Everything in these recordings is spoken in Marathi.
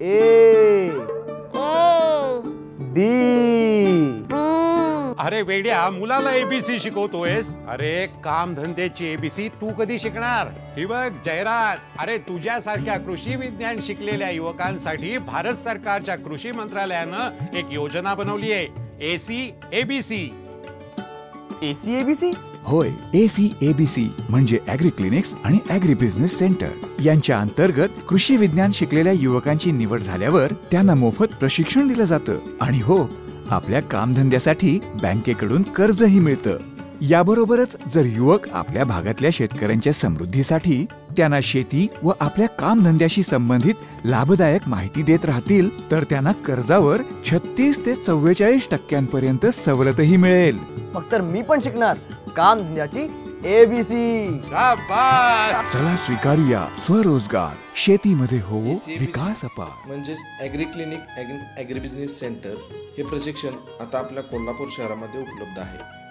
ए। बी। अरे वेड्या मुलाला एबीसी शिकवतोयस? अरे काम धंद्याची एबीसी तू कधी शिकणार? ही बघ जयराज. अरे तुझ्यासारख्या कृषी विज्ञान शिकलेल्या युवकांसाठी भारत सरकारच्या कृषी मंत्रालयानं एक योजना बनवली आहे AC ABC A C A B C होय एसी एबीसी म्हणजे ॲग्री क्लिनिक्स आणि अॅग्री बिझनेस सेंटर यांच्या अंतर्गत कृषी विज्ञान शिकलेल्या युवकांची निवड झाल्यावर त्यांना मोफत प्रशिक्षण दिलं जातं. आणि हो आपल्या कामधंद्यासाठी बँकेकडून कर्जही मिळतं. याबरोबरच जर युवक आपल्या भागातल्या शेतकऱ्यांच्या समृद्धीसाठी त्यांना शेती व आपल्या कामधंद्याशी संबंधित लाभदायक माहिती देत राहतील तर त्यांना कर्जावर छत्तीस ते चव्वेचाळीस टक्क्यांपर्यंत सवलतही मिळेल. मग तर मी पण शिकणार. काम धंद्याची ए बी सी शाबास. चला स्वीकारूया स्वरोजगार. शेतीमध्ये हो विकास अपार. म्हणजेच agri clinic agri business centre हे प्रशिक्षण आता आपल्या कोल्हापूर शहरामध्ये उपलब्ध आहे.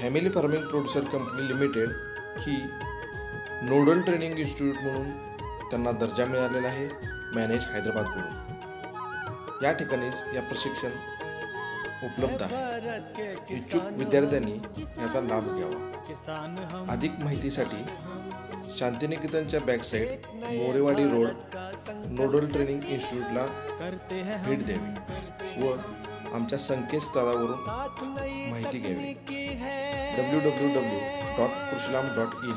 Family farming producer company limited ही नोडल ट्रेनिंग इन्स्टिट्यूट म्हणून त्यांना दर्जा मिळालेला आहे मॅनेज हैदराबादकडून. या ठिकाणीच या प्रशिक्षण उपलब्ध आहे. इच्छुक विद्यार्थ्यांनी याचा लाभ घ्यावा. अधिक माहितीसाठी शांतिनिकेतनच्या backside Morewadi road nodal training इन्स्टिट्यूटला भेट द्यावी व आमच्या संकेतस्थळावरून माहिती घ्यावी. डब्ल्यू डब्ल्यू डब्ल्यू डॉट कृषलाम डॉट इन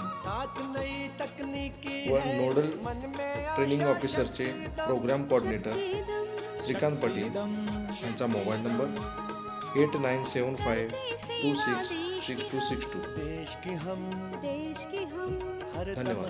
व नोडल ट्रेनिंग ऑफिसरचे प्रोग्राम कोऑर्डिनेटर श्रीकांत पाटील यांचा mobile number eight nine seven five two six six two six two धन्यवाद.